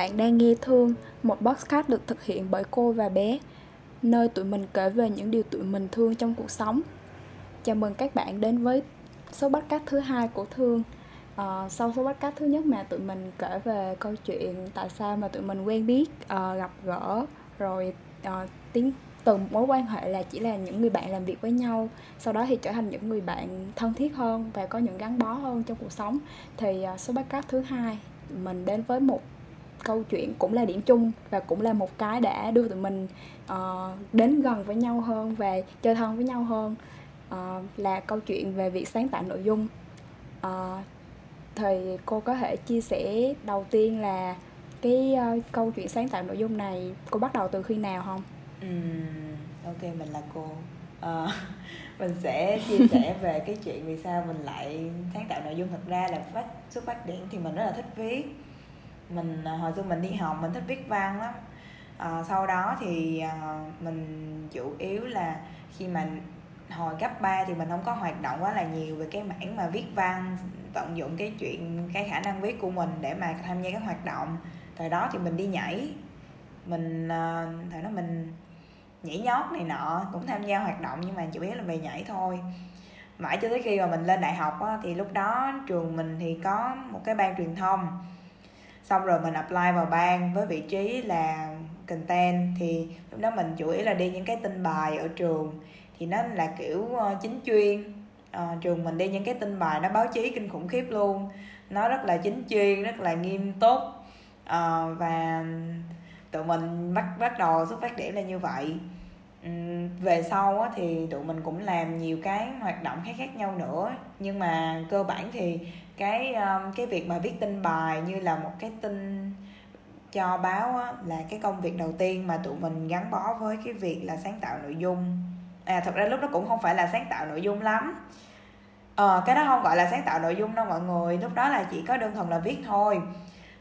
Bạn đang nghe Thương, một podcast được thực hiện bởi cô và bé, nơi tụi mình kể về những điều tụi mình thương trong cuộc sống. Chào mừng các bạn đến với số podcast thứ hai của Thương. À, sau số podcast thứ nhất mà tụi mình kể về câu chuyện tại sao mà tụi mình quen biết, à, gặp gỡ, rồi à, tiến từ mối quan hệ là chỉ là những người bạn làm việc với nhau sau đó thì trở thành những người bạn thân thiết hơn và có những gắn bó hơn trong cuộc sống thì uh, số podcast thứ hai mình đến với một câu chuyện cũng là điểm chung và cũng là một cái đã đưa tụi mình uh, đến gần với nhau hơn và chơi thân với nhau hơn uh, là câu chuyện về việc sáng tạo nội dung. Ờ, uh, thì cô có thể chia sẻ đầu tiên là cái uh, câu chuyện sáng tạo nội dung này cô bắt đầu từ khi nào không? Uhm, ok mình là cô. Uh, mình sẽ chia sẻ về cái chuyện vì sao mình lại sáng tạo nội dung. Thật ra là phát xuất phát điểm thì mình rất là thích viết mình à, hồi xưa mình đi học mình thích viết văn lắm. À, sau đó thì à, mình chủ yếu là khi mà hồi cấp 3 thì mình không có hoạt động quá là nhiều về cái mảng mà viết văn tận dụng cái chuyện cái khả năng viết của mình để mà tham gia các hoạt động. Thời đó thì mình đi nhảy mình à, thời đó mình nhảy nhót này nọ cũng tham gia hoạt động nhưng mà chủ yếu là về nhảy thôi. Mãi cho tới khi mà mình lên đại học á, thì lúc đó trường mình thì có một cái ban truyền thông xong rồi mình apply vào ban với vị trí là content. Thì lúc đó mình chủ yếu là đi những cái tin bài ở trường. Thì nó là kiểu ờ, chính chuyên. À, trường mình đi những cái tin bài nó báo chí kinh khủng khiếp luôn. Nó rất là chính chuyên rất là nghiêm túc. À, và tụi mình bắt bắt đầu xuất phát điểm là như vậy. Về sau á, thì tụi mình cũng làm nhiều cái hoạt động khác khác nhau nữa. Nhưng mà cơ bản thì cái um, cái việc mà viết tin bài như là một cái tin cho báo á, là cái công việc đầu tiên mà tụi mình gắn bó với cái việc là sáng tạo nội dung. À thật ra lúc đó cũng không phải là sáng tạo nội dung lắm. Ờ cái đó không gọi là sáng tạo nội dung đâu mọi người lúc đó là chỉ có đơn thuần là viết thôi.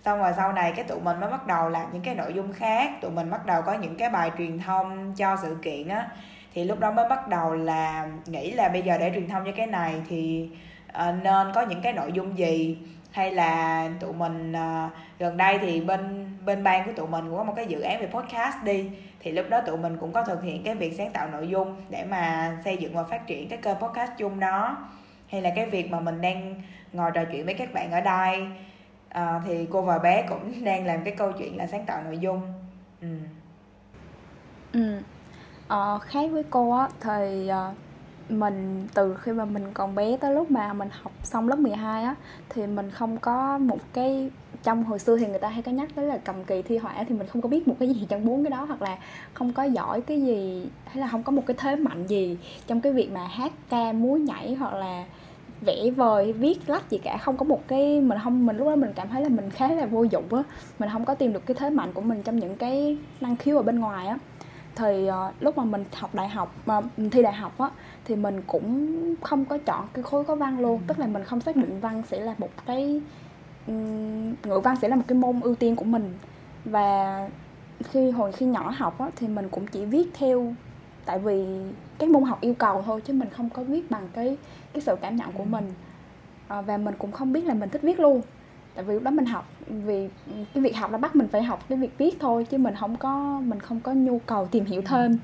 Xong rồi sau này cái tụi mình mới bắt đầu làm những cái nội dung khác tụi mình bắt đầu có những cái bài truyền thông cho sự kiện á. Thì lúc đó mới bắt đầu là nghĩ là bây giờ để truyền thông cho cái này thì Ờ, nên có những cái nội dung gì? Hay là tụi mình ờ, gần đây thì bên bên ban của tụi mình cũng có một cái dự án về podcast đi. Thì lúc đó tụi mình cũng có thực hiện cái việc sáng tạo nội dung để mà xây dựng và phát triển cái kênh podcast chung đó. Hay là cái việc mà mình đang ngồi trò chuyện với các bạn ở đây. À, thì cô và bé cũng đang làm cái câu chuyện là sáng tạo nội dung. Ừ. Ừ. Ờ, khác với cô á thì uh, mình từ khi mà mình còn bé tới lúc mà mình học xong lớp 12 á thì mình không có một cái trong hồi xưa thì người ta hay có nhắc tới là cầm kỳ thi họa thì mình không có biết một cái gì trong bốn cái đó hoặc là không có giỏi cái gì hay là không có một cái thế mạnh gì trong cái việc mà hát ca múa nhảy hoặc là vẽ vời viết lách gì cả. Không có một cái mình không mình lúc đó mình cảm thấy là mình khá là vô dụng á. Mình không có tìm được cái thế mạnh của mình trong những cái năng khiếu ở bên ngoài á. Thì uh, lúc mà mình học đại học mà uh, thi đại học á thì mình cũng không có chọn cái khối có văn luôn. Tức là mình không xác định văn sẽ là một cái um, ngữ văn sẽ là một cái môn ưu tiên của mình. Và khi hồi khi nhỏ học á thì mình cũng chỉ viết theo tại vì cái môn học yêu cầu thôi chứ mình không có viết bằng cái cái sự cảm nhận của mình. À, và mình cũng không biết là mình thích viết luôn. Tại vì lúc đó mình học vì cái việc học đã bắt mình phải học cái việc viết thôi chứ mình không có mình không có nhu cầu tìm hiểu thêm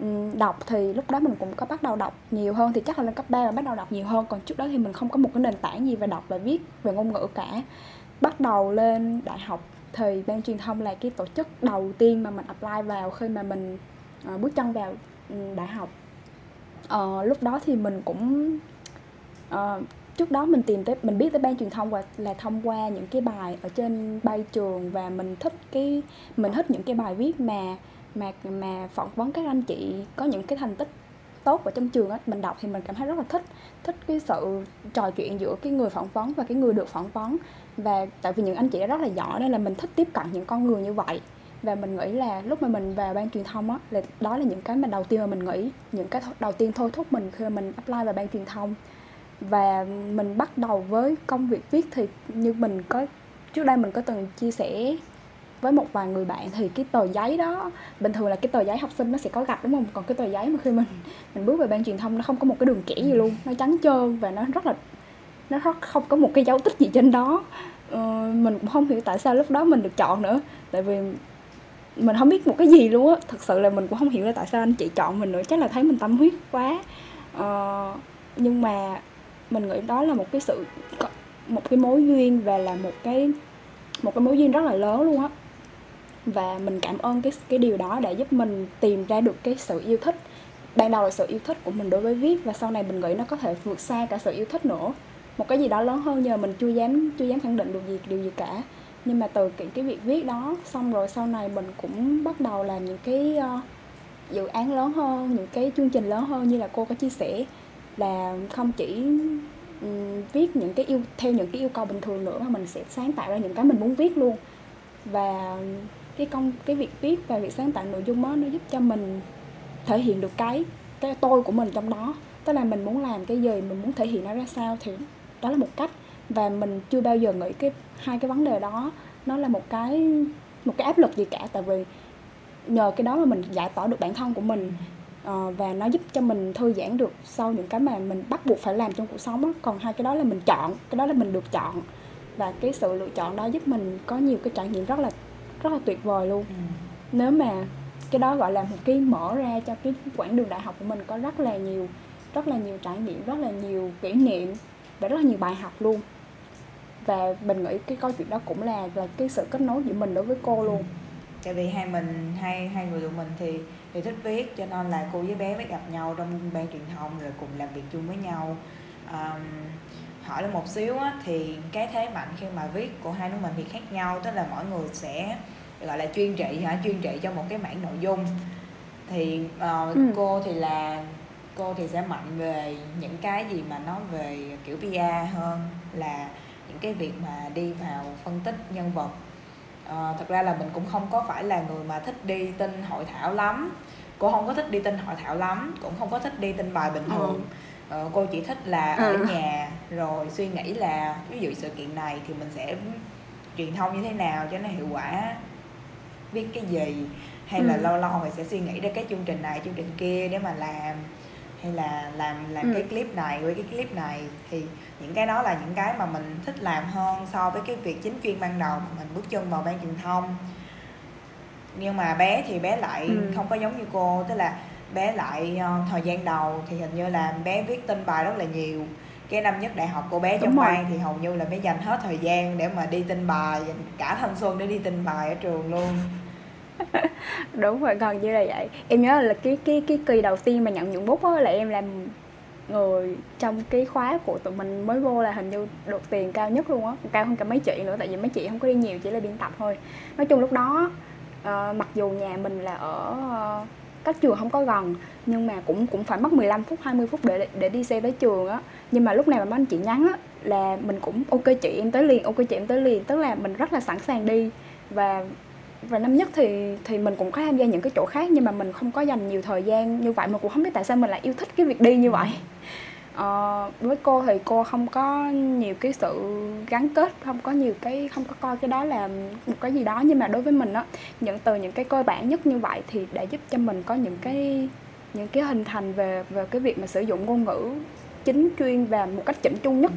Ừ, đọc thì lúc đó mình cũng có bắt đầu đọc nhiều hơn thì chắc là lên cấp 3 và bắt đầu đọc nhiều hơn. Còn trước đó thì mình không có một cái nền tảng gì về đọc và viết về ngôn ngữ cả. Bắt đầu lên đại học thì ban truyền thông là cái tổ chức đầu tiên mà mình apply vào khi mà mình uh, bước chân vào ừ, đại học. Uh, lúc đó thì mình cũng uh, trước đó mình tìm tới mình biết tới ban truyền thông và là thông qua những cái bài ở trên bay trường và mình thích cái mình thích những cái bài viết mà mà mà phỏng vấn các anh chị có những cái thành tích tốt ở trong trường á, mình đọc thì mình cảm thấy rất là thích thích cái sự trò chuyện giữa cái người phỏng vấn và cái người được phỏng vấn. Và tại vì những anh chị rất là giỏi nên là mình thích tiếp cận những con người như vậy. Và mình nghĩ là lúc mà mình vào ban truyền thông á, là đó là những cái mà đầu tiên mà mình nghĩ, những cái đầu tiên thôi thúc mình khi mà mình apply vào ban truyền thông. Và mình bắt đầu với công việc viết thì như mình có, trước đây mình có từng chia sẻ với một vài người bạn thì cái tờ giấy đó bình thường là cái tờ giấy học sinh nó sẽ có gạch đúng không? Còn cái tờ giấy mà khi mình mình bước về ban truyền thông nó không có một cái đường kẻ gì luôn nó trắng trơn và nó rất là nó rất không có một cái dấu tích gì trên đó. Ờ, mình cũng không hiểu tại sao lúc đó mình được chọn nữa tại vì mình không biết một cái gì luôn á. Thật sự là mình cũng không hiểu là tại sao anh chị chọn mình nữa chắc là thấy mình tâm huyết quá. Ờ, nhưng mà mình nghĩ đó là một cái sự một cái mối duyên và là một cái một cái mối duyên rất là lớn luôn á và mình cảm ơn cái cái điều đó để giúp mình tìm ra được cái sự yêu thích. Ban đầu là sự yêu thích của mình đối với viết và sau này mình nghĩ nó có thể vượt xa cả sự yêu thích nữa. Một cái gì đó lớn hơn nhờ mình chưa dám chưa dám khẳng định được gì điều gì cả. Nhưng mà từ cái, cái việc viết đó xong rồi sau này mình cũng bắt đầu làm những cái uh, dự án lớn hơn những cái chương trình lớn hơn như là cô có chia sẻ. Là không chỉ um, viết những cái yêu theo những cái yêu cầu bình thường nữa mà mình sẽ sáng tạo ra những cái mình muốn viết luôn. Và cái công cái việc viết và việc sáng tạo nội dung đó nó giúp cho mình thể hiện được cái cái tôi của mình trong đó. Tức là mình muốn làm cái gì mình muốn thể hiện nó ra sao thì đó là một cách. Và mình chưa bao giờ nghĩ cái hai cái vấn đề đó nó là một cái một cái áp lực gì cả. Tại vì nhờ cái đó mà mình giải tỏa được bản thân của mình. Uh, và nó giúp cho mình thư giãn được sau những cái mà mình bắt buộc phải làm trong cuộc sống đó. còn hai cái đó là mình chọn cái đó là mình được chọn. Và cái sự lựa chọn đó giúp mình có nhiều cái trải nghiệm rất là rất là tuyệt vời luôn. Ừ. nếu mà cái đó gọi là một cái mở ra cho cái quãng đường đại học của mình có rất là nhiều rất là nhiều trải nghiệm rất là nhiều kỷ niệm và rất là nhiều bài học luôn. Và mình nghĩ cái câu chuyện đó cũng là là cái sự kết nối giữa mình đối với cô luôn. Tại vì hai mình hai hai người tụi mình thì thì thích viết cho nên là cô với bé mới gặp nhau trong ban truyền thông rồi cùng làm việc chung với nhau. Um, hỏi là một xíu á, thì cái thế mạnh khi mà viết của hai đứa mình thì khác nhau tức là mỗi người sẽ gọi là chuyên trị hả? Chuyên trị cho một cái mảng nội dung. Thì uh, ừ. cô thì là cô thì sẽ mạnh về những cái gì mà nó về kiểu PR hơn là những cái việc mà đi vào phân tích nhân vật. Uh, thật ra là mình cũng không có phải là người mà thích đi tin hội thảo lắm. Cô không có thích đi tin hội thảo lắm cũng không có thích đi tin bài bình thường. ừ ờ, cô chỉ thích là ở ừ. nhà rồi suy nghĩ là ví dụ sự kiện này thì mình sẽ truyền thông như thế nào cho nó hiệu quả biết cái gì hay là ừ. lâu lâu mình sẽ suy nghĩ ra cái chương trình này chương trình kia để mà làm hay là làm làm ừ. cái clip này với cái clip này thì những cái đó là những cái mà mình thích làm hơn so với cái việc chính chuyên ban đầu mà mình bước chân vào ban truyền thông nhưng mà bé thì bé lại ừ. không có giống như cô tức là bé lại uh, thời gian đầu thì hình như là bé viết tin bài rất là nhiều. Cái năm nhất đại học của bé trong ban thì hầu như là bé dành hết thời gian để mà đi tin bài dành cả thanh xuân để đi tin bài ở trường luôn. Đúng rồi gần như là vậy. Em nhớ là cái cái cái kỳ đầu tiên mà nhận nhuận bút á là em làm người trong cái khóa của tụi mình mới vô là hình như được tiền cao nhất luôn á. Cao hơn cả mấy chị nữa tại vì mấy chị không có đi nhiều chỉ là biên tập thôi. Nói chung lúc đó uh, mặc dù nhà mình là ở uh, cách trường không có gần, nhưng mà cũng cũng phải mất 15 phút 20 phút để để đi xe tới trường á. Nhưng mà lúc này mà mấy anh chị nhắn á, là mình cũng ok chị, em tới liền, ok chị, em tới liền. Tức là mình rất là sẵn sàng đi. Và và năm nhất thì thì mình cũng có tham gia những cái chỗ khác, nhưng mà mình không có dành nhiều thời gian như vậy. Mà cũng không biết tại sao mình lại yêu thích cái việc đi như vậy ờ, với cô thì cô không có nhiều cái sự gắn kết không có nhiều cái không có coi cái đó là một cái gì đó. Nhưng mà đối với mình á những từ những cái cơ bản nhất như vậy thì đã giúp cho mình có những cái những cái hình thành về về cái việc mà sử dụng ngôn ngữ chính chuyên và một cách chỉnh chu nhất.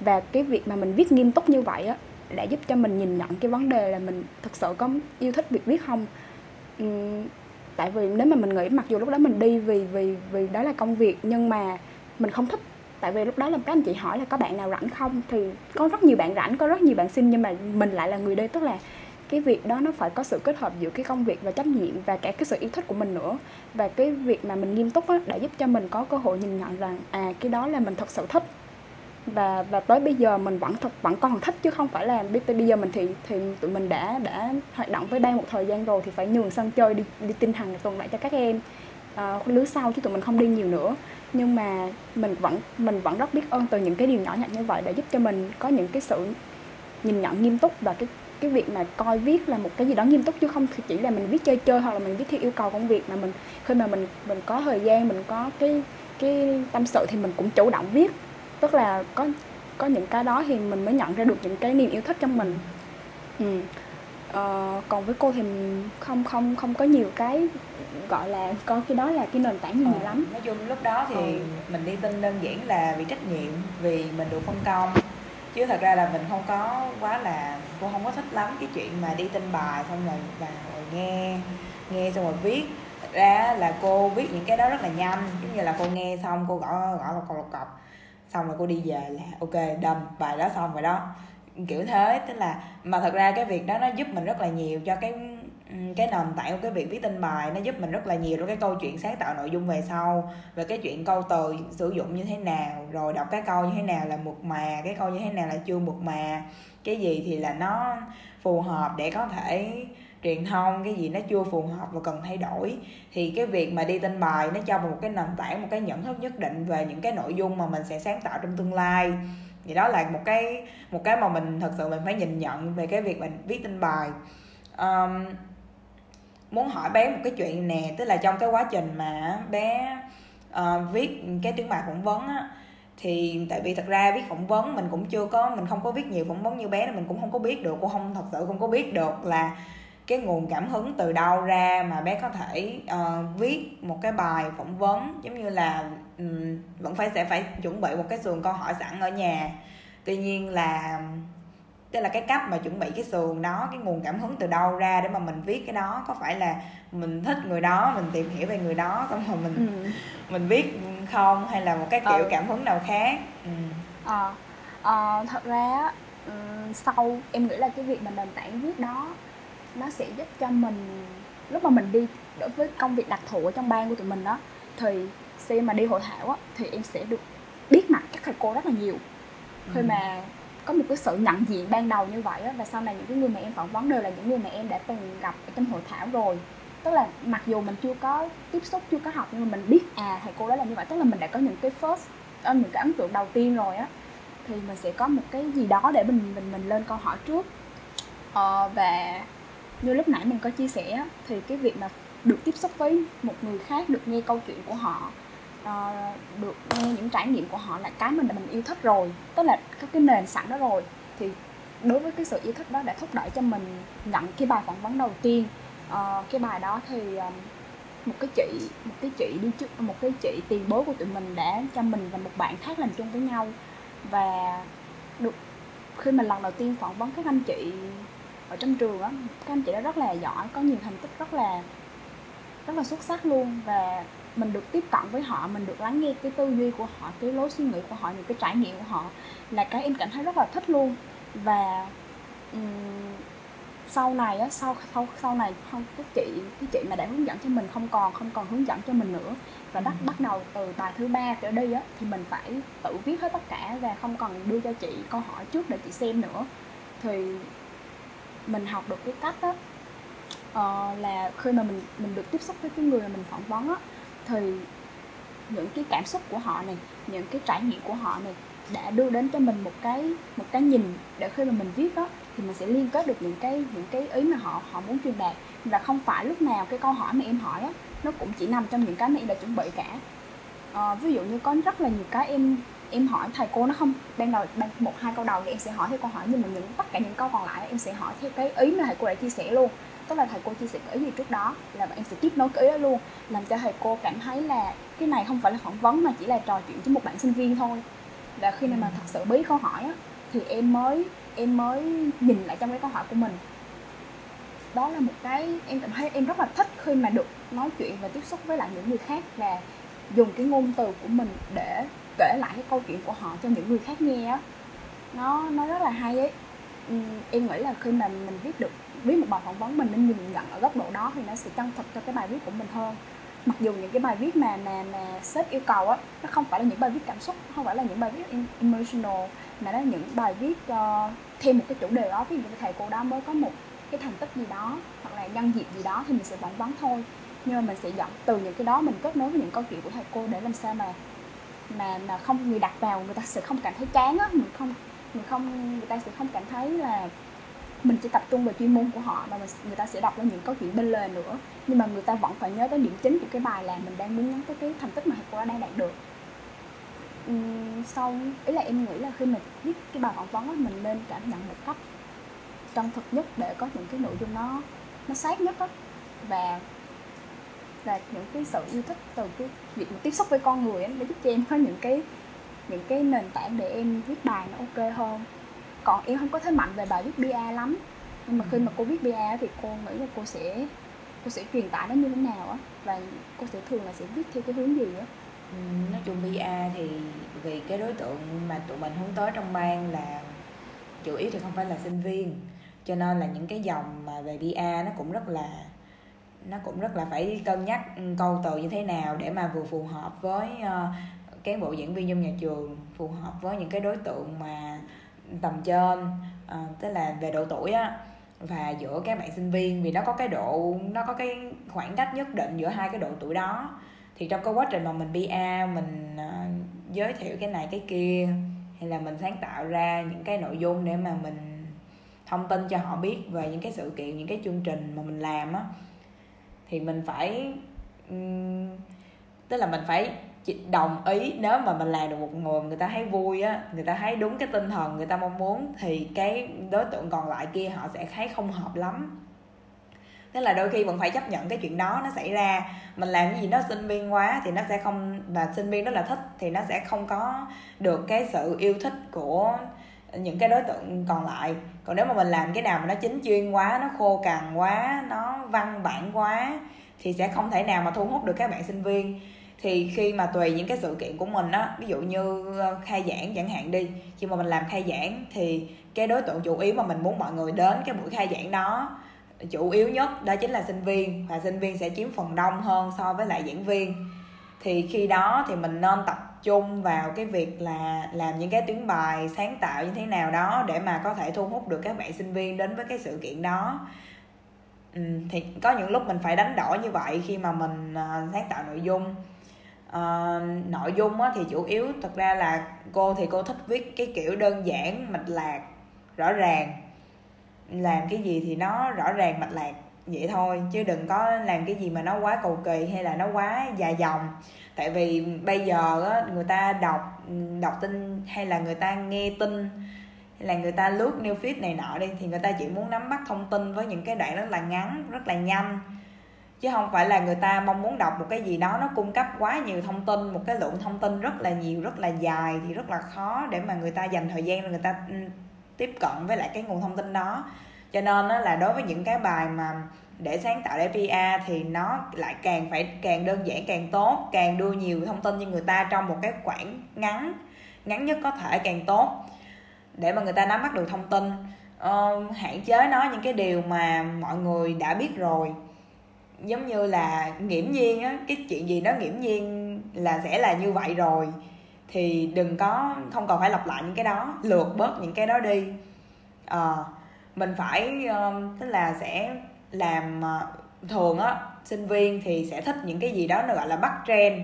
Và cái việc mà mình viết nghiêm túc như vậy á đã giúp cho mình nhìn nhận cái vấn đề là mình thực sự có yêu thích việc viết không. Uhm, tại vì nếu mà mình nghĩ mặc dù lúc đó mình đi vì vì vì đó là công việc nhưng mà mình không thích. Tại vì lúc đó là các anh chị hỏi là có bạn nào rảnh không? Thì có rất nhiều bạn rảnh có rất nhiều bạn xin nhưng mà mình lại là người đi tức là cái việc đó nó phải có sự kết hợp giữa cái công việc và trách nhiệm và cả cái sự yêu thích của mình nữa. Và cái việc mà mình nghiêm túc á đã giúp cho mình có cơ hội nhìn nhận rằng à cái đó là mình thật sự thích. Và và tới bây giờ mình vẫn thật vẫn còn thích chứ không phải là bây, bây giờ mình thì thì tụi mình đã đã hoạt động với ban một thời gian rồi thì phải nhường sân chơi đi đi tinh thần tuần lại cho các em. À, lứa sau chứ tụi mình không đi nhiều nữa nhưng mà mình vẫn mình vẫn rất biết ơn từ những cái điều nhỏ nhặt như vậy để giúp cho mình có những cái sự nhìn nhận nghiêm túc và cái cái việc mà coi viết là một cái gì đó nghiêm túc chứ không chỉ là mình viết chơi chơi hoặc là mình viết theo yêu cầu công việc mà mình khi mà mình mình có thời gian mình có cái cái tâm sự thì mình cũng chủ động viết. Tức là có có những cái đó thì mình mới nhận ra được những cái niềm yêu thích trong mình. Ừ. ờ, còn với cô thì không không không có nhiều cái gọi là coi cái đó là cái nền tảng nhiều ờ, lắm. nói chung lúc đó thì ừ. mình đi tin đơn giản là vì trách nhiệm vì mình được phân công. Chứ thật ra là mình không có quá là cô không có thích lắm cái chuyện mà đi tin bài xong rồi và rồi nghe nghe xong rồi viết. Thật ra là cô viết những cái đó rất là nhanh giống như là cô nghe xong cô gõ gõ một cọc một cọc xong rồi cô đi về là ok đâm bài đó xong rồi đó kiểu thế, tức là, mà thật ra cái việc đó nó giúp mình rất là nhiều cho cái cái nền tảng của cái việc viết tin bài, nó giúp mình rất là nhiều trong cái câu chuyện sáng tạo nội dung về sau, về cái chuyện câu từ sử dụng như thế nào, rồi đọc cái câu như thế nào là mượt mà, cái câu như thế nào là chưa mượt mà. Cái gì thì là nó phù hợp để có thể truyền thông, cái gì nó chưa phù hợp và cần thay đổi. Thì cái việc mà đi tin bài nó cho mình một cái nền tảng, một cái nhận thức nhất định về những cái nội dung mà mình sẽ sáng tạo trong tương lai thì đó là một cái một cái mà mình thật sự mình phải nhìn nhận về cái việc mình viết tin bài. Um, muốn hỏi bé một cái chuyện nè tức là trong cái quá trình mà bé uh, viết cái tiếng bài phỏng vấn á thì tại vì thật ra viết phỏng vấn mình cũng chưa có mình không có viết nhiều phỏng vấn như bé nên mình cũng không có biết được. Cô không thật sự không có biết được là cái nguồn cảm hứng từ đâu ra mà bé có thể uh, viết một cái bài phỏng vấn giống như là um, vẫn phải sẽ phải chuẩn bị một cái sườn câu hỏi sẵn ở nhà tuy nhiên là tức là cái cách mà chuẩn bị cái sườn đó cái nguồn cảm hứng từ đâu ra để mà mình viết cái đó có phải là mình thích người đó mình tìm hiểu về người đó xong rồi mình ừ. mình viết không hay là một cái kiểu ừ. cảm hứng nào khác ừ. à, à, thật ra sau em nghĩ là cái việc mà nền tảng viết đó nó sẽ giúp cho mình lúc mà mình đi đối với công việc đặc thù ở trong ban của tụi mình đó thì khi mà đi hội thảo á, thì em sẽ được biết mặt các thầy cô rất là nhiều. Khi ừ. mà có một cái sự nhận diện ban đầu như vậy á, và sau này những cái người mà em phỏng vấn đều là những người mà em đã từng gặp ở trong hội thảo rồi. Tức là mặc dù mình chưa có tiếp xúc chưa có học nhưng mà mình biết à thầy cô đó là như vậy. Tức là mình đã có những cái first ờ, những cái ấn tượng đầu tiên rồi á thì mình sẽ có một cái gì đó để mình mình mình lên câu hỏi trước. Ờ, và như lúc nãy mình có chia sẻ thì cái việc mà được tiếp xúc với một người khác được nghe câu chuyện của họ uh, được nghe những trải nghiệm của họ là cái mình mình yêu thích rồi tức là các cái nền sẵn đó rồi thì đối với cái sự yêu thích đó đã thúc đẩy cho mình nhận cái bài phỏng vấn đầu tiên. Uh, cái bài đó thì um, một cái chị một cái chị đi trước một cái chị tiền bối của tụi mình đã cho mình và một bạn khác làm chung với nhau. Và được khi mình lần đầu tiên phỏng vấn các anh chị ở trong trường á các anh chị đó rất là giỏi có nhiều thành tích rất là rất là xuất sắc luôn. Và mình được tiếp cận với họ mình được lắng nghe cái tư duy của họ cái lối suy nghĩ của họ những cái trải nghiệm của họ là cái em cảm thấy rất là thích luôn. Và um, sau này á sau sau sau này không cái chị cái chị mà đã hướng dẫn cho mình không còn không còn hướng dẫn cho mình nữa. Và bắt bắt đầu từ bài thứ ba trở đi á thì mình phải tự viết hết tất cả và không cần đưa cho chị câu hỏi trước để chị xem nữa. Thì mình học được cái cách đó uh, ờ, là khi mà mình mình được tiếp xúc với cái người mà mình phỏng vấn á thì những cái cảm xúc của họ này những cái trải nghiệm của họ này đã đưa đến cho mình một cái một cái nhìn để khi mà mình viết đó thì mình sẽ liên kết được những cái những cái ý mà họ họ muốn truyền đạt. Và không phải lúc nào cái câu hỏi mà em hỏi á nó cũng chỉ nằm trong những cái mà em đã chuẩn bị cả. À, ví dụ như có rất là nhiều cái em em hỏi thầy cô nó không ban đầu ban một hai câu đầu thì em sẽ hỏi theo câu hỏi nhưng mà những tất cả những câu còn lại em sẽ hỏi theo cái ý mà thầy cô đã chia sẻ luôn. Tức là thầy cô chia sẻ cái ý gì trước đó là em sẽ tiếp nối cái ý đó luôn làm cho thầy cô cảm thấy là cái này không phải là phỏng vấn mà chỉ là trò chuyện với một bạn sinh viên thôi. Và khi nào mà thật sự bí câu hỏi á, thì em mới em mới nhìn lại trong cái câu hỏi của mình. Đó là một cái em cảm thấy em rất là thích khi mà được nói chuyện và tiếp xúc với lại những người khác và dùng cái ngôn từ của mình để kể lại cái câu chuyện của họ cho những người khác nghe á. Nó nó rất là hay ấy. Em nghĩ là khi mà mình viết được viết một bài phỏng vấn mình nên nhìn nhận ở góc độ đó thì nó sẽ chân thực cho cái bài viết của mình hơn. Mặc dù những cái bài viết mà mà mà sếp yêu cầu á nó không phải là những bài viết cảm xúc không phải là những bài viết emotional mà nó là những bài viết uh, thêm một cái chủ đề đó. Ví dụ như thầy cô đó mới có một cái thành tích gì đó hoặc là nhân dịp gì đó thì mình sẽ phỏng vấn thôi. Nhưng mà mình sẽ dẫn từ những cái đó mình kết nối với những câu chuyện của thầy cô để làm sao mà mà mà không người đặt vào người ta sẽ không cảm thấy chán á. Mình không mình không người ta sẽ không cảm thấy là mình chỉ tập trung vào chuyên môn của họ mà người ta sẽ đọc lên những câu chuyện bên lề nữa. Nhưng mà người ta vẫn phải nhớ tới điểm chính của cái bài là mình đang muốn nhắn tới cái thành tích mà cô đã đang đạt được. Uhm, sau ý là em nghĩ là khi mình viết cái bài phỏng vấn đó, mình nên cảm nhận một cách chân thực nhất để có những cái nội dung nó nó sát nhất đó. và là những cái sự yêu thích từ cái việc mà tiếp xúc với con người ấy, để giúp cho em có những cái những cái nền tảng để em viết bài nó ok hơn. Còn em không có thế mạnh về bài viết BA lắm. Nhưng mà khi mà cô viết BA thì cô nghĩ là cô sẽ cô sẽ truyền tải nó như thế nào á và cô sẽ thường là sẽ viết theo cái hướng gì á. Ừ, nói chung BA thì vì cái đối tượng mà tụi mình hướng tới trong ban là chủ yếu thì không phải là sinh viên. Cho nên là những cái dòng mà về BA nó cũng rất là nó cũng rất là phải cân nhắc ừ, câu từ như thế nào để mà vừa phù hợp với uh, cán bộ diễn viên trong nhà trường phù hợp với những cái đối tượng mà tầm trên uh, tức là về độ tuổi á và giữa các bạn sinh viên. Vì nó có cái độ nó có cái khoảng cách nhất định giữa hai cái độ tuổi đó. Thì trong cái quá trình mà mình PA mình uh, giới thiệu cái này cái kia hay là mình sáng tạo ra những cái nội dung để mà mình thông tin cho họ biết về những cái sự kiện những cái chương trình mà mình làm á thì mình phải um, tức là mình phải đồng ý nếu mà mình làm được một người người ta thấy vui á người ta thấy đúng cái tinh thần người ta mong muốn thì cái đối tượng còn lại kia họ sẽ thấy không hợp lắm. Tức là đôi khi vẫn phải chấp nhận cái chuyện đó nó xảy ra. Mình làm cái gì nó sinh viên quá thì nó sẽ không và sinh viên rất là thích thì nó sẽ không có được cái sự yêu thích của những cái đối tượng còn lại. Còn nếu mà mình làm cái nào mà nó chính chuyên quá, nó khô cằn quá, nó văn bản quá, thì sẽ không thể nào mà thu hút được các bạn sinh viên. Thì khi mà tùy những cái sự kiện của mình á, ví dụ như ờ, khai giảng chẳng hạn đi, khi mà mình làm khai giảng thì cái đối tượng chủ yếu mà mình muốn mọi người đến cái buổi khai giảng đó, chủ yếu nhất đó chính là sinh viên, và sinh viên sẽ chiếm phần đông hơn so với lại giảng viên. Thì khi đó thì mình nên tập trung vào cái việc là làm những cái tuyến bài sáng tạo như thế nào đó để mà có thể thu hút được các bạn sinh viên đến với cái sự kiện đó. Ừ, thì có những lúc mình phải đánh đổi như vậy khi mà mình uh, sáng tạo nội dung. Uh, nội dung á, thì chủ yếu thật ra là cô thì cô thích viết cái kiểu đơn giản mạch lạc rõ ràng. Làm cái gì thì nó rõ ràng mạch lạc vậy thôi chứ đừng có làm cái gì mà nó quá cầu kỳ hay là nó quá dài dòng tại vì bây giờ á, người ta đọc đọc tin hay là người ta nghe tin hay là người ta lướt new feed này nọ đi thì người ta chỉ muốn nắm bắt thông tin với những cái đoạn rất là ngắn rất là nhanh. Chứ không phải là người ta mong muốn đọc một cái gì đó nó cung cấp quá nhiều thông tin một cái lượng thông tin rất là nhiều rất là dài thì rất là khó để mà người ta dành thời gian để người ta ừ, tiếp cận với lại cái nguồn thông tin đó. Cho nên đó là đối với những cái bài mà để sáng tạo để PR thì nó lại càng phải càng đơn giản càng tốt càng đưa nhiều thông tin cho người ta trong một cái khoảng ngắn ngắn nhất có thể càng tốt để mà người ta nắm bắt được thông tin. Uh, hạn chế nói những cái điều mà mọi người đã biết rồi. Giống như là nghiễm nhiên á cái chuyện gì nó nghiễm nhiên là sẽ là như vậy rồi thì đừng có không còn phải lặp lại những cái đó lược bớt những cái đó đi. Uh, mình phải uh, tức là sẽ làm ờ, thường á sinh viên thì sẽ thích những cái gì đó nó gọi là bắt trend.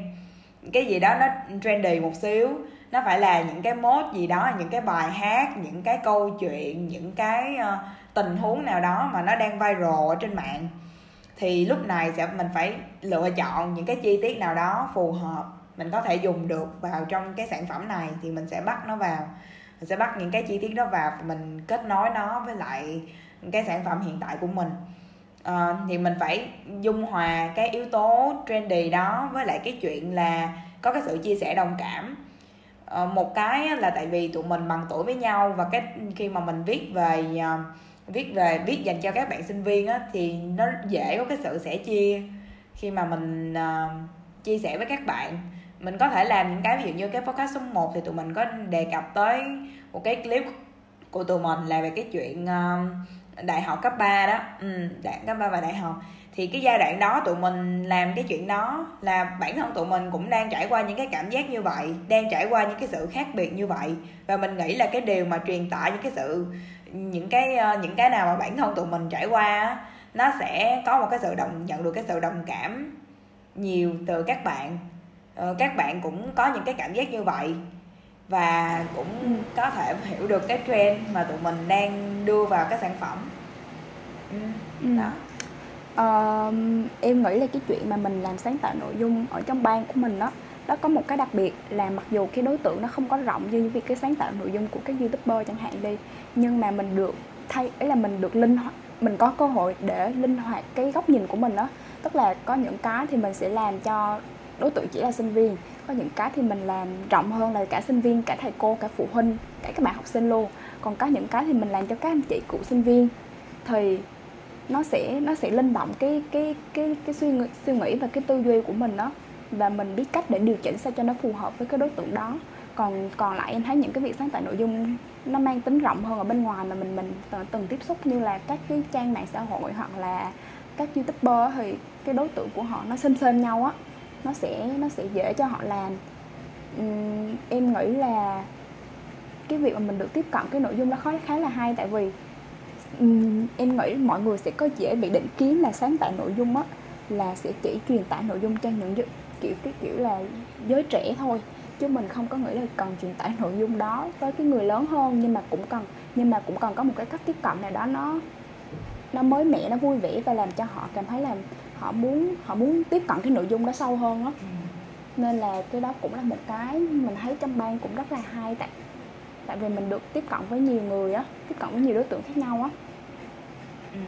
Cái gì đó nó trendy một xíu. Nó phải là những cái mốt gì đó những cái bài hát những cái câu chuyện những cái uh, tình huống nào đó mà nó đang viral ở trên mạng. Thì lúc này sẽ mình phải lựa chọn những cái chi tiết nào đó phù hợp mình có thể dùng được vào trong cái sản phẩm này thì mình sẽ bắt nó vào. Mình sẽ bắt những cái chi tiết đó vào và mình kết nối nó với lại cái sản phẩm hiện tại của mình à, thì mình phải dung hòa cái yếu tố trendy đó với lại cái chuyện là có cái sự chia sẻ đồng cảm. À, một cái là tại vì tụi mình bằng tuổi với nhau và cái khi mà mình viết về ờ, viết về viết dành cho các bạn sinh viên á, thì nó dễ có cái sự sẻ chia khi mà mình uh, chia sẻ với các bạn. Mình có thể làm những cái ví dụ như cái podcast số 1 thì tụi mình có đề cập tới một cái clip của tụi mình là về cái chuyện uh, đại học cấp 3 đó. Ừ, đại cấp 3 và đại học. Thì cái giai đoạn đó tụi mình làm cái chuyện đó là bản thân tụi mình cũng đang trải qua những cái cảm giác như vậy đang trải qua những cái sự khác biệt như vậy. Và mình nghĩ là cái điều mà truyền tải những cái sự những cái ờ, những cái nào mà bản thân tụi mình trải qua nó sẽ có một cái sự đồng nhận được cái sự đồng cảm nhiều từ các bạn. Ờ, các bạn cũng có những cái cảm giác như vậy và cũng có thể hiểu được cái trend mà tụi mình đang đưa vào cái sản phẩm ừ. ừ. đó uh, em nghĩ là cái chuyện mà mình làm sáng tạo nội dung ở trong ban của mình đó đó có một cái đặc biệt là mặc dù cái đối tượng nó không có rộng như việc cái sáng tạo nội dung của các youtuber chẳng hạn đi nhưng mà mình được thay ấy là mình được linh hoạt mình có cơ hội để linh hoạt cái góc nhìn của mình đó tức là có những cái thì mình sẽ làm cho đối tượng chỉ là sinh viên có những cái thì mình làm rộng hơn là cả sinh viên cả thầy cô cả phụ huynh cả các bạn học sinh luôn. Còn có những cái thì mình làm cho các anh chị cựu sinh viên thì nó sẽ nó sẽ linh động cái cái cái cái suy nghĩ, suy nghĩ và cái tư duy của mình đó và mình biết cách để điều chỉnh sao cho nó phù hợp với cái đối tượng đó. Còn còn lại em thấy những cái việc sáng tạo nội dung nó mang tính rộng hơn ở bên ngoài mà mình mình từng tiếp xúc như là các cái trang mạng xã hội hoặc là các youtuber thì cái đối tượng của họ nó xem xem nhau á nó sẽ nó sẽ dễ cho họ làm. Uhm, em nghĩ là cái việc mà mình được tiếp cận cái nội dung đó khá khá là hay tại vì um, em nghĩ mọi người sẽ có dễ bị định kiến là sáng tạo nội dung á là sẽ chỉ truyền tải nội dung cho những kiểu cái kiểu là giới trẻ thôi chứ mình không có nghĩ là cần truyền tải nội dung đó với cái người lớn hơn nhưng mà cũng cần nhưng mà cũng cần có một cái cách tiếp cận nào đó nó nó mới mẻ, nó vui vẻ và làm cho họ cảm thấy là họ muốn họ muốn tiếp cận cái nội dung đó sâu hơn á. Nên là cái đó cũng là một cái mình thấy trong ban cũng rất là hay tại tại vì mình được tiếp cận với nhiều người á, tiếp cận với nhiều đối tượng khác nhau á. Ừ.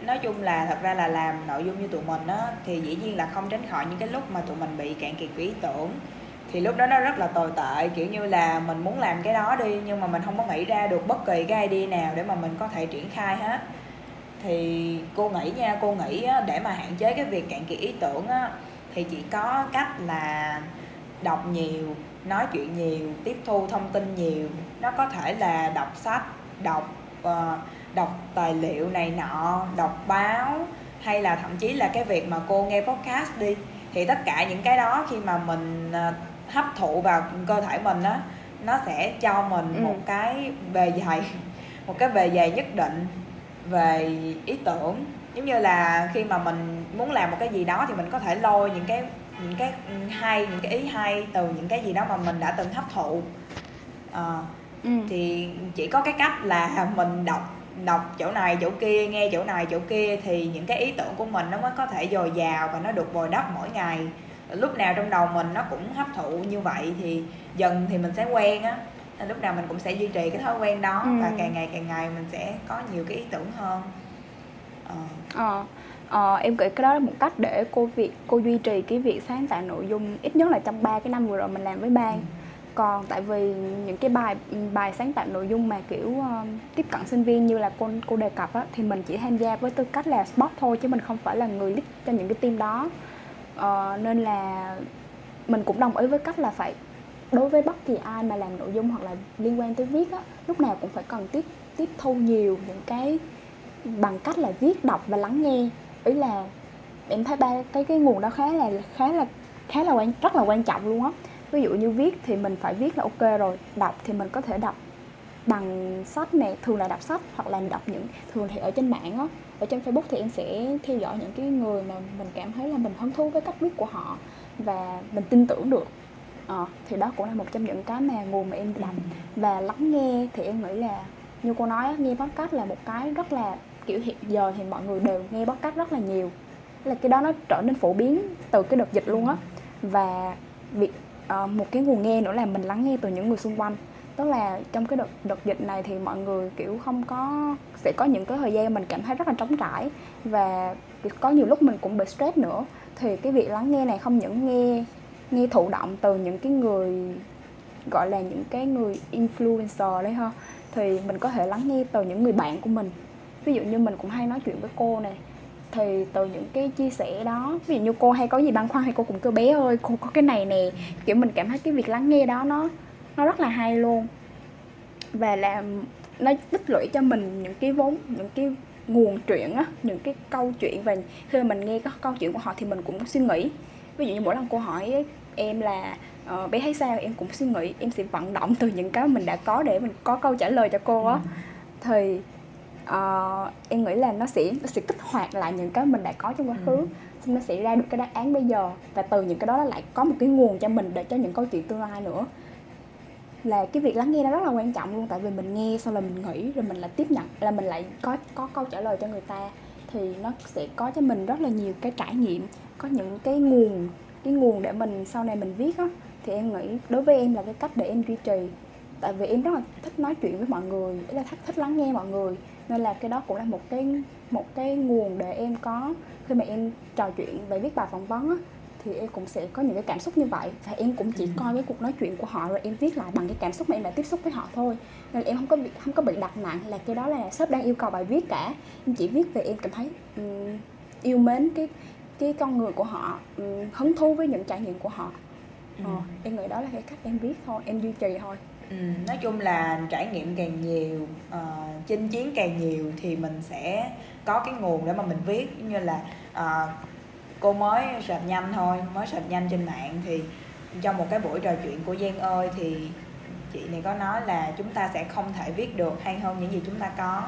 nói chung là thật ra là làm nội dung như tụi mình á, thì dĩ nhiên là không tránh khỏi những cái lúc mà tụi mình bị cạn kiệt ý tưởng. Thì lúc đó nó rất là tồi tệ, kiểu như là mình muốn làm cái đó đi, nhưng mà mình không có nghĩ ra được bất kỳ cái idea nào để mà mình có thể triển khai hết thì cô nghĩ nha cô nghĩ để mà hạn chế cái việc cạn kiệt ý tưởng á thì chỉ có cách là đọc nhiều nói chuyện nhiều tiếp thu thông tin nhiều. Nó có thể là đọc sách đọc uh, đọc tài liệu này nọ đọc báo hay là thậm chí là cái việc mà cô nghe podcast đi. Thì tất cả những cái đó khi mà mình uh, hấp thụ vào cơ thể mình á nó sẽ cho mình ừ. một cái bề dày một cái bề dày nhất định về ý tưởng. Giống như là khi mà mình muốn làm một cái gì đó thì mình có thể lôi những cái những cái hay những cái ý hay từ những cái gì đó mà mình đã từng hấp thụ. À, ừ. thì chỉ có cái cách là mình đọc đọc chỗ này chỗ kia nghe chỗ này chỗ kia thì những cái ý tưởng của mình nó mới có thể dồi dào và nó được bồi đắp mỗi ngày. Lúc nào trong đầu mình nó cũng hấp thụ như vậy thì dần thì mình sẽ quen á lúc nào mình cũng sẽ duy trì cái thói quen đó ừ. và càng ngày càng ngày mình sẽ có nhiều cái ý tưởng hơn ờ. ờ ờ, em nghĩ cái đó là một cách để cô việc cô duy trì cái việc sáng tạo nội dung ít nhất là trong ba cái năm vừa rồi mình làm với ban ừ. còn tại vì những cái bài bài sáng tạo nội dung mà kiểu uh, tiếp cận sinh viên như là cô cô đề cập á, thì mình chỉ tham gia với tư cách là spot thôi chứ mình không phải là người lead cho những cái team đó uh, nên là mình cũng đồng ý với cách là phải đối với bất kỳ ai mà làm nội dung hoặc là liên quan tới viết á, lúc nào cũng phải cần tiếp tiếp thu nhiều những cái bằng cách là viết, đọc và lắng nghe. Ý là em thấy ba, cái cái nguồn đó khá là khá là khá là quan, rất là quan trọng luôn á. Ví dụ như viết thì mình phải viết là ok rồi, đọc thì mình có thể đọc bằng sách này thường là đọc sách hoặc là đọc những, thường thì ở trên mạng á. Ở trên facebook thì em sẽ theo dõi những cái người mà mình cảm thấy là mình hứng thú với cách viết của họ và mình tin tưởng được à, thì đó cũng là một trong những cái mà nguồn mà em đọc và lắng nghe. Thì em nghĩ là như cô nói nghe podcast là một cái rất là kiểu hiện giờ thì mọi người đều nghe podcast rất là nhiều. Là cái đó nó trở nên phổ biến từ cái đợt dịch luôn á. Và việc uh, một cái nguồn nghe nữa là mình lắng nghe từ những người xung quanh. Tức là trong cái đợt đợt dịch này thì mọi người kiểu không có sẽ có những cái thời gian mình cảm thấy rất là trống trải. Và có nhiều lúc mình cũng bị stress nữa. Thì cái việc lắng nghe này không những nghe nghe thụ động từ những cái người, gọi là những cái người influencer đấy ha, thì mình có thể lắng nghe từ những người bạn của mình. Ví dụ như mình cũng hay nói chuyện với cô này, thì từ những cái chia sẻ đó, ví dụ như cô hay có gì băn khoăn thì cô cũng kêu, bé ơi, cô có cái này nè. Kiểu mình cảm thấy cái việc lắng nghe đó nó nó rất là hay luôn. Và làm, nó tích lũy cho mình những cái vốn, những cái nguồn truyện á, những cái câu chuyện. Và khi mà mình nghe các câu chuyện của họ thì mình cũng suy nghĩ. Ví dụ như mỗi lần cô hỏi em là uh, bé thấy sao? Em cũng suy nghĩ em sẽ vận động từ những cái mình đã có để mình có câu trả lời cho cô á. Ừ. thì uh, em nghĩ là nó sẽ nó sẽ kích hoạt lại những cái mình đã có trong quá khứ. Ừ. xong nó sẽ ra được cái đáp án bây giờ. Và từ những cái đó nó lại có một cái nguồn cho mình để cho những câu chuyện tương lai nữa. Là cái việc lắng nghe nó rất là quan trọng luôn. Tại vì mình nghe sau là mình nghĩ rồi mình lại tiếp nhận là mình lại có có câu trả lời cho người ta. Thì nó sẽ có cho mình rất là nhiều cái trải nghiệm có những cái nguồn cái nguồn để mình sau này mình viết á thì em nghĩ đối với em là cái cách để em duy trì. Tại vì em rất là thích nói chuyện với mọi người ý là thích, thích lắng nghe mọi người. Nên là cái đó cũng là một cái một cái nguồn để em có khi mà em trò chuyện về viết bài phỏng vấn á thì em cũng sẽ có những cái cảm xúc như vậy. Và em cũng chỉ ừ. coi cái cuộc nói chuyện của họ rồi em viết lại bằng cái cảm xúc mà em đã tiếp xúc với họ thôi. Nên em không có bị không có bị đặt nặng là cái đó là sếp đang yêu cầu bài viết cả. Em chỉ viết về em cảm thấy um, yêu mến cái cái con người của họ um, hứng thú với những trải nghiệm của họ. Ừ. ờ, em nghĩ đó là cái cách em viết thôi em duy trì thôi. Ừ, nói chung là trải nghiệm càng nhiều uh, chinh chiến càng nhiều thì mình sẽ có cái nguồn để mà mình viết. Như là uh, cô mới search nhanh thôi mới search nhanh trên mạng thì trong một cái buổi trò chuyện của Giang ơi thì chị này có nói là chúng ta sẽ không thể viết được hay hơn những gì chúng ta có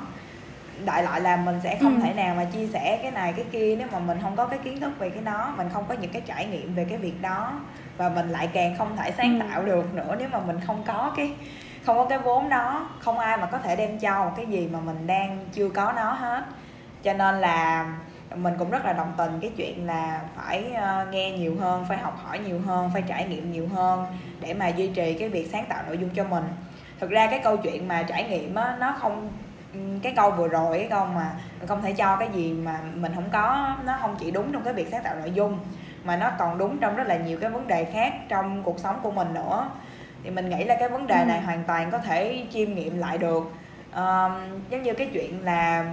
đại loại là mình sẽ không ừ. thể nào mà chia sẻ cái này cái kia nếu mà mình không có cái kiến thức về cái đó mình không có những cái trải nghiệm về cái việc đó và mình lại càng không thể sáng ừ. tạo được nữa nếu mà mình không có cái không có cái vốn đó không ai mà có thể đem cho một cái gì mà mình đang chưa có nó hết cho nên là mình cũng rất là đồng tình cái chuyện là phải uh, nghe nhiều hơn phải học hỏi nhiều hơn phải trải nghiệm nhiều hơn để mà duy trì cái việc sáng tạo nội dung cho mình thực ra cái câu chuyện mà trải nghiệm á nó không cái câu vừa rồi cái câu mà mình không thể cho cái gì mà mình không có nó không chỉ đúng trong cái việc sáng tạo nội dung mà nó còn đúng trong rất là nhiều cái vấn đề khác trong cuộc sống của mình nữa thì mình nghĩ là cái vấn đề này ừ. hoàn toàn có thể chiêm nghiệm lại được um, giống như cái chuyện là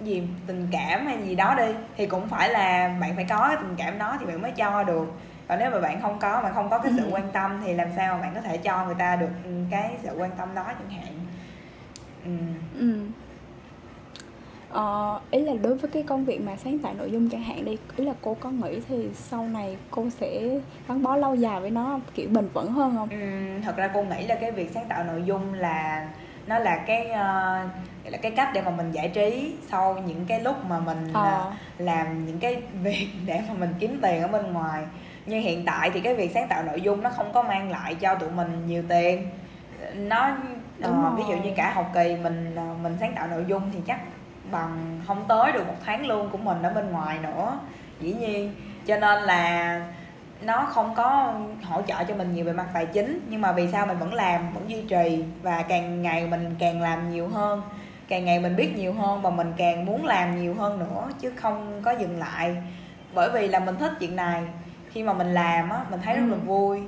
gì tình cảm hay gì đó đi thì cũng phải là bạn phải có cái tình cảm đó thì bạn mới cho được còn nếu mà bạn không có mà không có cái sự ừ. quan tâm thì làm sao mà bạn có thể cho người ta được cái sự quan tâm đó chẳng hạn ừ. ừ. Ờ, ý là đối với cái công việc mà sáng tạo nội dung chẳng hạn đi ý là cô có nghĩ thì sau này cô sẽ gắn bó lâu dài với nó kiểu bền vững hơn không? Ừ, thật ra cô nghĩ là cái việc sáng tạo nội dung là nó là cái uh, là cái cách để mà mình giải trí sau những cái lúc mà mình uh, làm những cái việc để mà mình kiếm tiền ở bên ngoài nhưng hiện tại thì cái việc sáng tạo nội dung nó không có mang lại cho tụi mình nhiều tiền nó uh, ví dụ như cả học kỳ mình uh, mình sáng tạo nội dung thì chắc bằng không tới được một tháng lương của mình ở bên ngoài nữa. Dĩ nhiên cho nên là nó không có hỗ trợ cho mình nhiều về mặt tài chính nhưng mà vì sao mình vẫn làm vẫn duy trì và càng ngày mình càng làm nhiều hơn càng ngày mình biết nhiều hơn và mình càng muốn làm nhiều hơn nữa chứ không có dừng lại. Bởi vì là mình thích chuyện này khi mà mình làm á mình thấy rất là ừ. vui.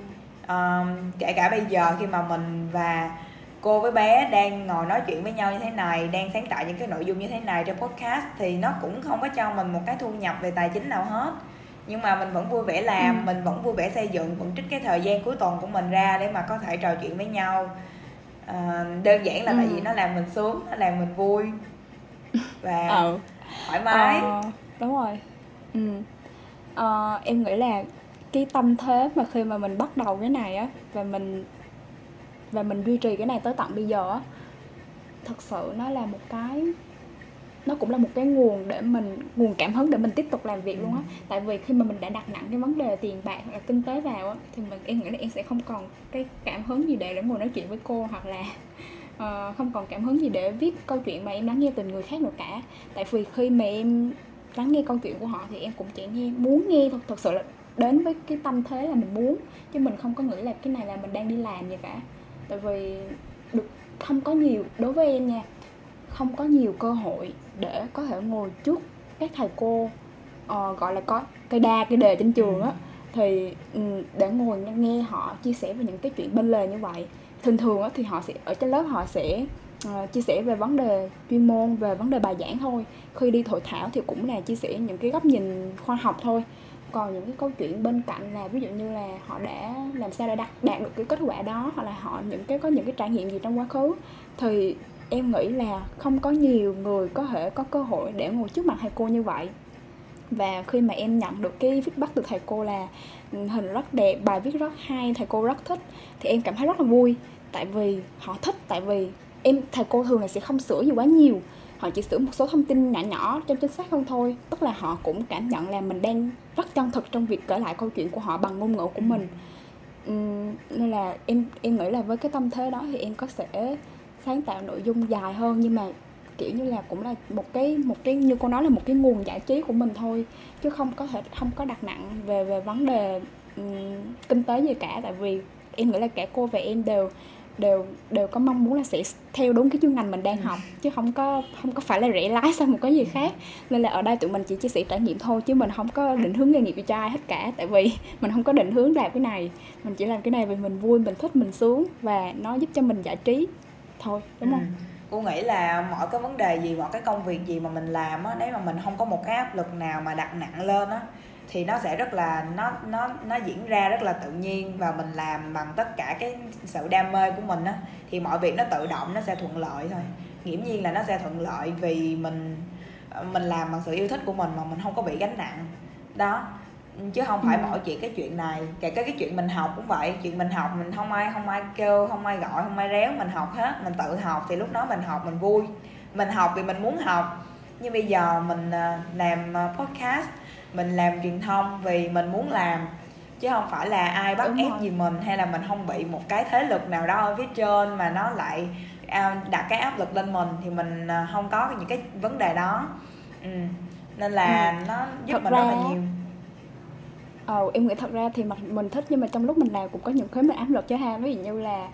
Um, kể cả bây giờ khi mà mình và cô với bé đang ngồi nói chuyện với nhau như thế này đang sáng tạo những cái nội dung như thế này trong podcast thì nó cũng không có cho mình một cái thu nhập về tài chính nào hết nhưng mà mình vẫn vui vẻ làm ừ. mình vẫn vui vẻ xây dựng vẫn trích cái thời gian cuối tuần của mình ra để mà có thể trò chuyện với nhau à, đơn giản là ừ. tại vì nó làm mình sướng nó làm mình vui và ừ. thoải mái ờ, đúng rồi ừ. ờ, em nghĩ là cái tâm thế mà khi mà mình bắt đầu cái này á và mình và mình duy trì cái này tới tận bây giờ á. Thật sự nó là một cái nó cũng là một cái nguồn để mình nguồn cảm hứng để mình tiếp tục làm việc luôn á. Ừ. tại vì khi mà mình đã đặt nặng cái vấn đề tiền bạc hoặc là kinh tế vào á thì mình em nghĩ là em sẽ không còn cái cảm hứng gì để để ngồi nói chuyện với cô hoặc là uh, không còn cảm hứng gì để viết câu chuyện mà em lắng nghe từ người khác nữa cả. Tại vì khi mà em lắng nghe câu chuyện của họ thì em cũng chỉ nghe muốn nghe thật thật sự là đến với cái tâm thế là mình muốn chứ mình không có nghĩ là cái này là mình đang đi làm gì cả tại vì được không có nhiều đối với em nha không có nhiều cơ hội để có thể ngồi trước các thầy cô uh, gọi là có cái đa cái đề trên trường á. Thì um, để ngồi nghe họ chia sẻ về những cái chuyện bên lề như vậy. Thường thường á thì họ sẽ ở trên lớp họ sẽ uh, chia sẻ về vấn đề chuyên môn về vấn đề bài giảng thôi. Khi đi hội thảo thì cũng là chia sẻ những cái góc nhìn khoa học thôi còn những cái câu chuyện bên cạnh là ví dụ như là họ đã làm sao để đạt, đạt được cái kết quả đó hoặc là họ những cái có những cái trải nghiệm gì trong quá khứ thì em nghĩ là không có nhiều người có thể có cơ hội để ngồi trước mặt thầy cô như vậy. Và khi mà em nhận được cái feedback từ thầy cô là ừ, hình rất đẹp bài viết rất hay thầy cô rất thích thì em cảm thấy rất là vui. Tại vì họ thích tại vì em thầy cô thường là sẽ không sửa gì quá nhiều họ chỉ sửa một số thông tin nhỏ nhỏ trong chính xác hơn thôi. Tức là họ cũng cảm nhận là mình đang rất chân thực trong việc kể lại câu chuyện của họ bằng ngôn ngữ của mình. Uhm, nên là em em nghĩ là với cái tâm thế đó thì em có sẽ sáng tạo nội dung dài hơn. Nhưng mà kiểu như là cũng là một cái một cái như cô nói là một cái nguồn giải trí của mình thôi. Chứ không có thể không có đặt nặng về về vấn đề um, kinh tế gì cả. Tại vì em nghĩ là cả cô và em đều đều đều có mong muốn là sẽ theo đúng cái chuyên ngành mình đang học chứ không có không có phải là rẽ lái sang một cái gì khác. Nên là ở đây tụi mình chỉ chia sẻ trải nghiệm thôi chứ mình không có định hướng nghề nghiệp cho ai hết cả. Tại vì mình không có định hướng làm cái này. Mình chỉ làm cái này vì mình vui mình thích mình sướng và nó giúp cho mình giải trí thôi đúng không? Ừ. cô nghĩ là mọi cái vấn đề gì mọi cái công việc gì mà mình làm á nếu mà mình không có một cái áp lực nào mà đặt nặng lên á thì nó sẽ rất là nó nó nó diễn ra rất là tự nhiên và mình làm bằng tất cả cái sự đam mê của mình á. Thì mọi việc nó tự động nó sẽ thuận lợi thôi. Nghiễm nhiên là nó sẽ thuận lợi vì mình mình làm bằng sự yêu thích của mình mà mình không có bị gánh nặng. Đó. Chứ không phải ừ. mỗi chuyện cái chuyện này. Kể cả cái chuyện mình học cũng vậy. Chuyện mình học mình không ai không ai kêu không ai gọi không ai réo mình học hết mình tự học thì lúc đó mình học mình vui. Mình học vì mình muốn học. Như bây giờ mình à, làm à, podcast mình làm truyền thông vì mình muốn làm chứ không phải là ai bắt Đúng ép rồi. gì mình hay là mình không bị một cái thế lực nào đó ở phía trên mà nó lại à, đặt cái áp lực lên mình thì mình à, không có những cái vấn đề đó ừ. nên là ừ. nó giúp thật mình ra, rất là nhiều ờ em nghĩ thật ra thì mình mình thích nhưng mà trong lúc mình làm cũng có những cái mình áp lực cho ha ví dụ như là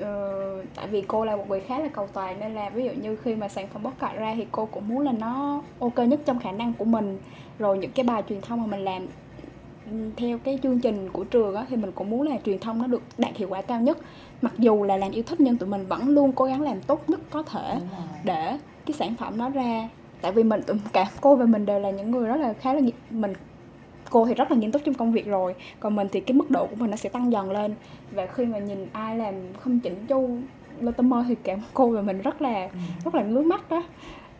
uh, tại vì cô là một người khá là cầu toàn nên là ví dụ như khi mà sản phẩm bóc cải ra thì cô cũng muốn là nó ok nhất trong khả năng của mình. Rồi những cái bài truyền thông mà mình làm theo cái chương trình của trường á thì mình cũng muốn là truyền thông nó được đạt hiệu quả cao nhất. Mặc dù là làm yêu thích nhưng tụi mình vẫn luôn cố gắng làm tốt nhất có thể để cái sản phẩm nó ra. Tại vì mình cả cô và mình đều là những người rất là khá là mình cô thì rất là nghiêm túc trong công việc rồi. Còn mình thì cái mức độ của mình nó sẽ tăng dần lên. Và khi mà nhìn ai làm không chỉnh chu lên tâm mơ thì cả cô và mình rất là ừ. rất là ngứa mắt đó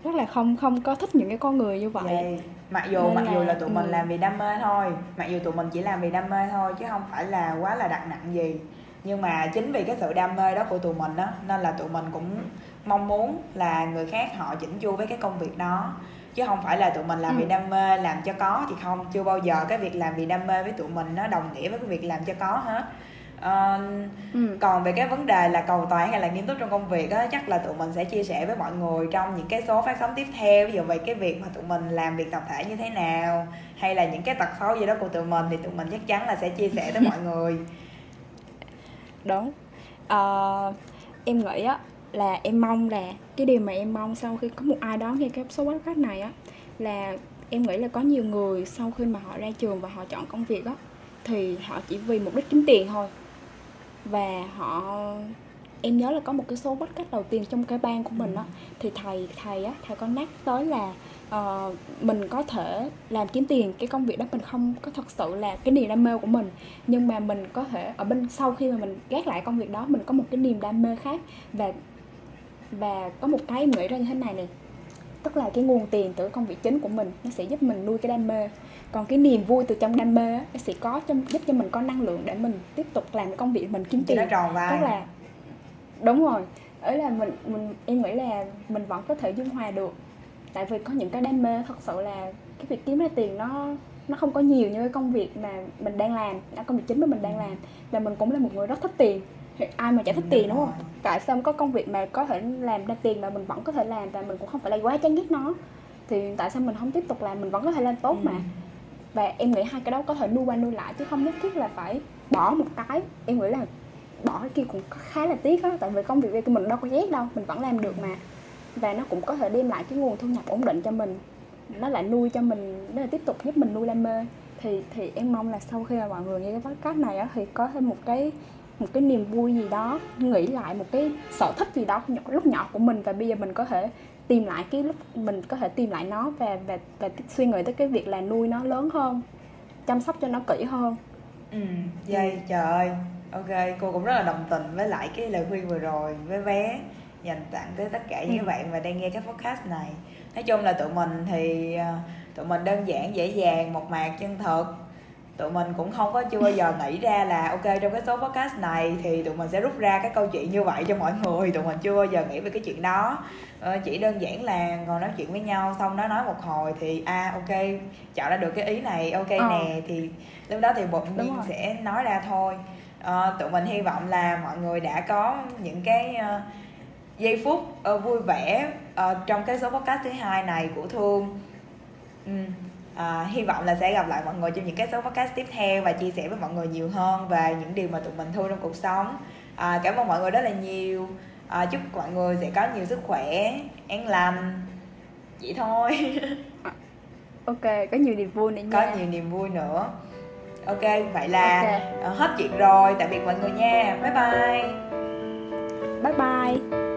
rất là không không có thích những cái con người như vậy. Vậy, mặc dù Nên mặc là, dù là tụi mình ừ. làm vì đam mê thôi mặc dù tụi mình chỉ làm vì đam mê thôi chứ không phải là quá là đặt nặng gì. Nhưng mà chính vì cái sự đam mê đó của tụi mình đó nên là tụi mình cũng mong muốn là người khác họ chỉnh chu với cái công việc đó chứ không phải là tụi mình làm ừ. vì đam mê làm cho có thì không chưa bao giờ cái việc làm vì đam mê với tụi mình nó đồng nghĩa với cái việc làm cho có hết uh, ừ. còn về cái vấn đề là cầu toàn hay là nghiêm túc trong công việc á chắc là tụi mình sẽ chia sẻ với mọi người trong những cái số phát sóng tiếp theo ví dụ về cái việc mà tụi mình làm việc tập thể như thế nào hay là những cái tật xấu gì đó của tụi mình thì tụi mình chắc chắn là sẽ chia sẻ tới mọi người đúng uh, em nghĩ á là em mong là cái điều mà em mong sau khi có một ai đó nghe cái số podcast này á là em nghĩ là có nhiều người sau khi mà họ ra trường và họ chọn công việc á thì họ chỉ vì mục đích kiếm tiền thôi. Và họ em nhớ là có một cái số podcast đầu tiên trong cái ban của mình á thì thầy thầy á thầy có nhắc tới là uh, mình có thể làm kiếm tiền cái công việc đó mình không có thật sự là cái niềm đam mê của mình nhưng mà mình có thể ở bên sau khi mà mình gác lại công việc đó mình có một cái niềm đam mê khác và và có một cái em nghĩ ra như thế này này tức là cái nguồn tiền từ công việc chính của mình nó sẽ giúp mình nuôi cái đam mê. Còn cái niềm vui từ trong đam mê nó sẽ có trong giúp cho mình có năng lượng để mình tiếp tục làm cái công việc mình kiếm tiền. tức là đúng rồi. Ấy là mình mình em nghĩ là mình vẫn có thể dung hòa được. Tại vì có những cái đam mê thật sự là cái việc kiếm ra tiền nó nó không có nhiều như cái công việc mà mình đang làm là công việc chính mà mình đang làm. Và mình cũng là một người rất thích tiền ai mà chả thích tiền đúng không? Tại sao có công việc mà có thể làm ra tiền mà mình vẫn có thể làm và mình cũng không phải là quá chán ghét nó? Thì tại sao mình không tiếp tục làm? Mình vẫn có thể làm tốt mà. Và em nghĩ hai cái đó có thể nuôi qua nuôi lại chứ không nhất thiết là phải bỏ một cái. Em nghĩ là bỏ cái kia cũng khá là tiếc á tại vì công việc của mình đâu có ghét đâu mình vẫn làm được mà. Và nó cũng có thể đem lại cái nguồn thu nhập ổn định cho mình. Nó lại nuôi cho mình nó là tiếp tục giúp mình nuôi đam mê. Thì thì em mong là sau khi mà mọi người nghe cái podcast này á thì có thêm một cái một cái niềm vui gì đó nghĩ lại một cái sở thích gì đó lúc nhỏ của mình và bây giờ mình có thể tìm lại cái lúc mình có thể tìm lại nó và và và suy nghĩ tới cái việc là nuôi nó lớn hơn chăm sóc cho nó kỹ hơn. Ừ dây trời ok cô cũng rất là đồng tình với lại cái lời khuyên vừa rồi với bé dành tặng tới tất cả những ừ. bạn mà đang nghe cái podcast này. Nói chung là tụi mình thì ờ, tụi mình đơn giản dễ dàng một mạc chân thực tụi mình cũng không có chưa bao giờ nghĩ ra là ok trong cái số podcast này thì tụi mình sẽ rút ra cái câu chuyện như vậy cho mọi người. Tụi mình chưa bao giờ nghĩ về cái chuyện đó. Ờ, chỉ đơn giản là ngồi nói chuyện với nhau xong nó nói một hồi thì a à, ok chọn ra được cái ý này ok ờ. nè thì lúc đó thì bột nhiên sẽ nói ra thôi. Ờ, tụi mình hy vọng là mọi người đã có những cái uh, giây phút uh, vui vẻ uh, trong cái số podcast thứ hai này của thương. Ừ à, hy vọng là sẽ gặp lại mọi người trong những cái số podcast tiếp theo và chia sẻ với mọi người nhiều hơn về những điều mà tụi mình thương trong cuộc sống. À, cảm ơn mọi người rất là nhiều. À, chúc mọi người sẽ có nhiều sức khỏe an lành. Vậy thôi. Ok có nhiều niềm vui nữa có nha nhiều niềm vui nữa. Ok vậy là Ok. ờ, hết chuyện rồi. Tạm biệt mọi người nha. Bye bye. Bye bye